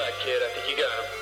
shot, kid. I think you got him.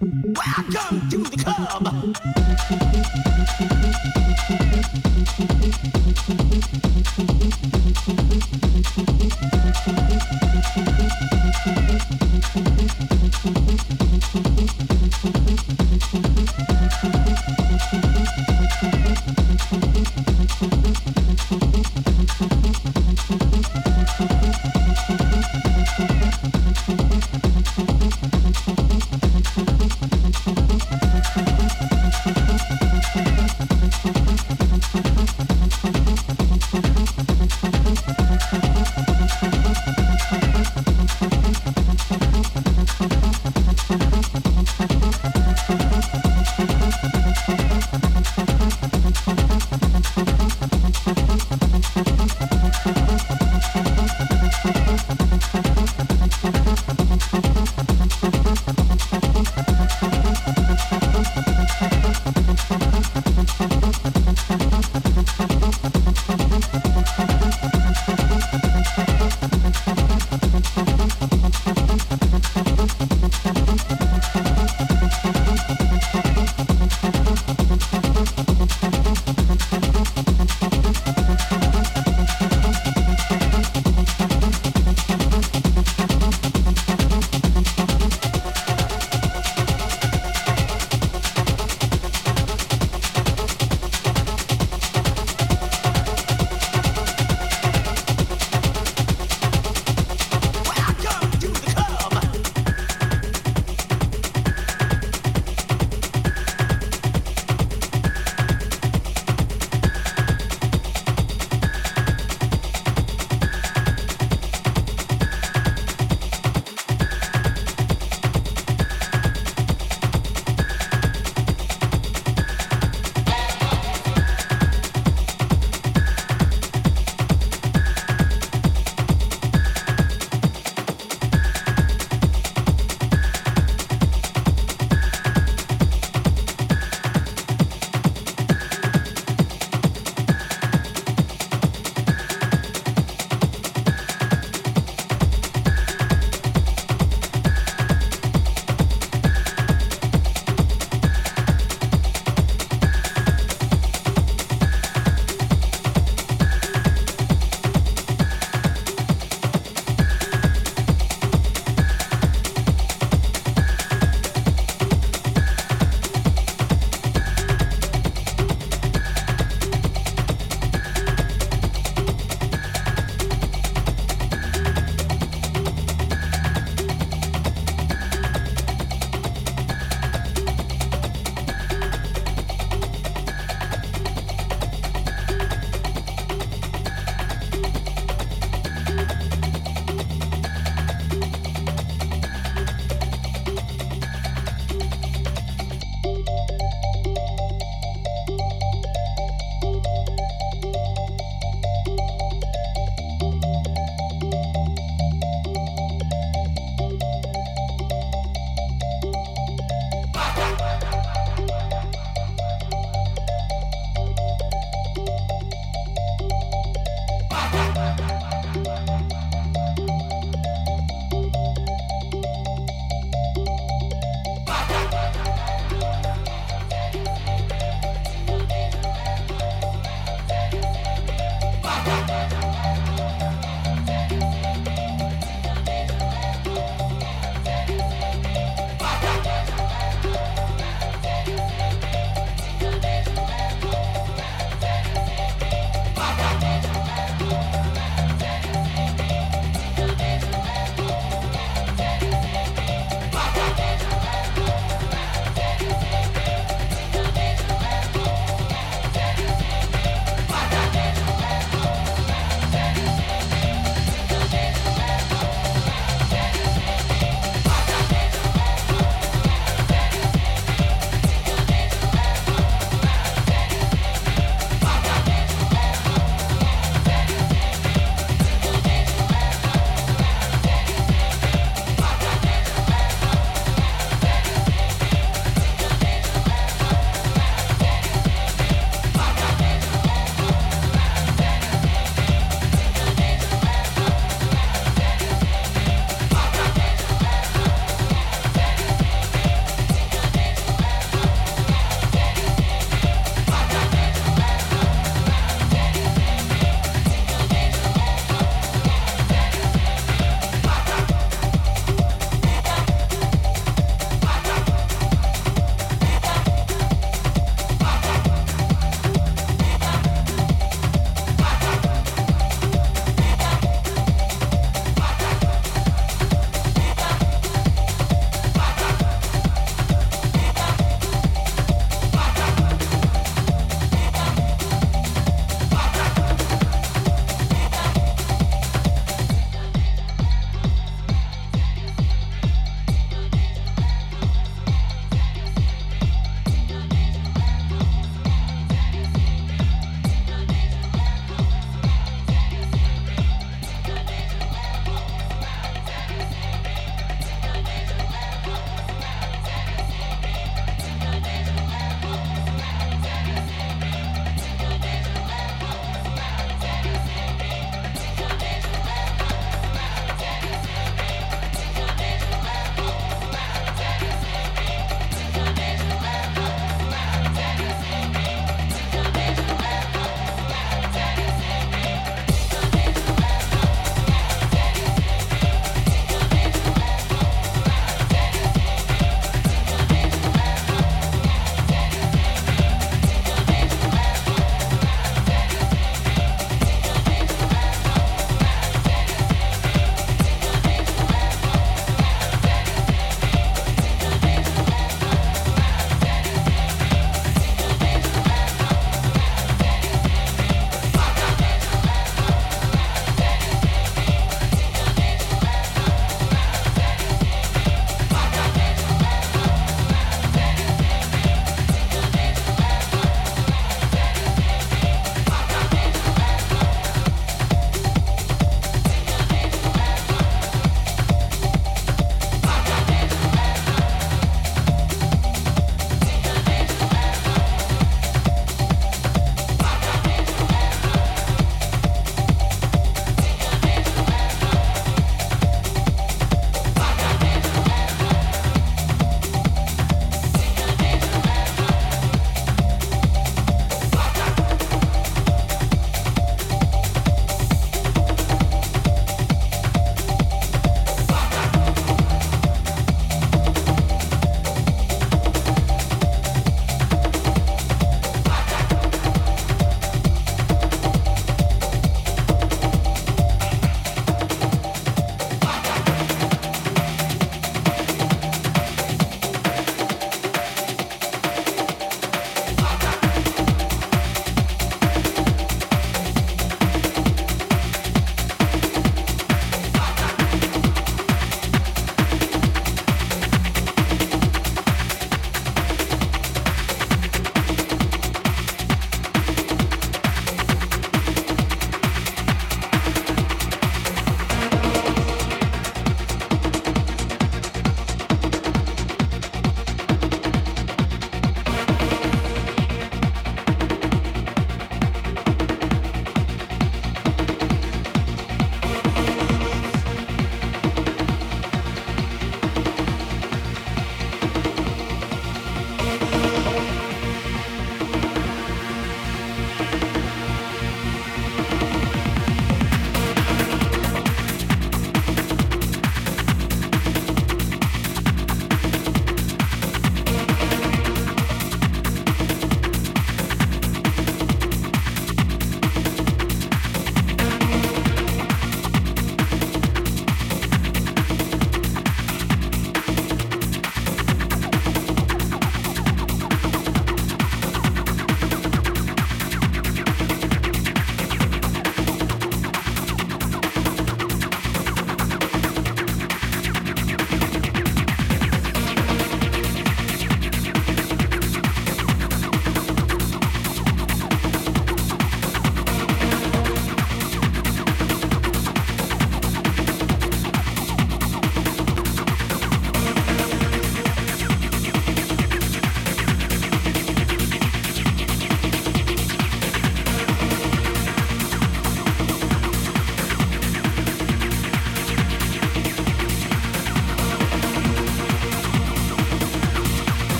Welcome to the club. Thank you.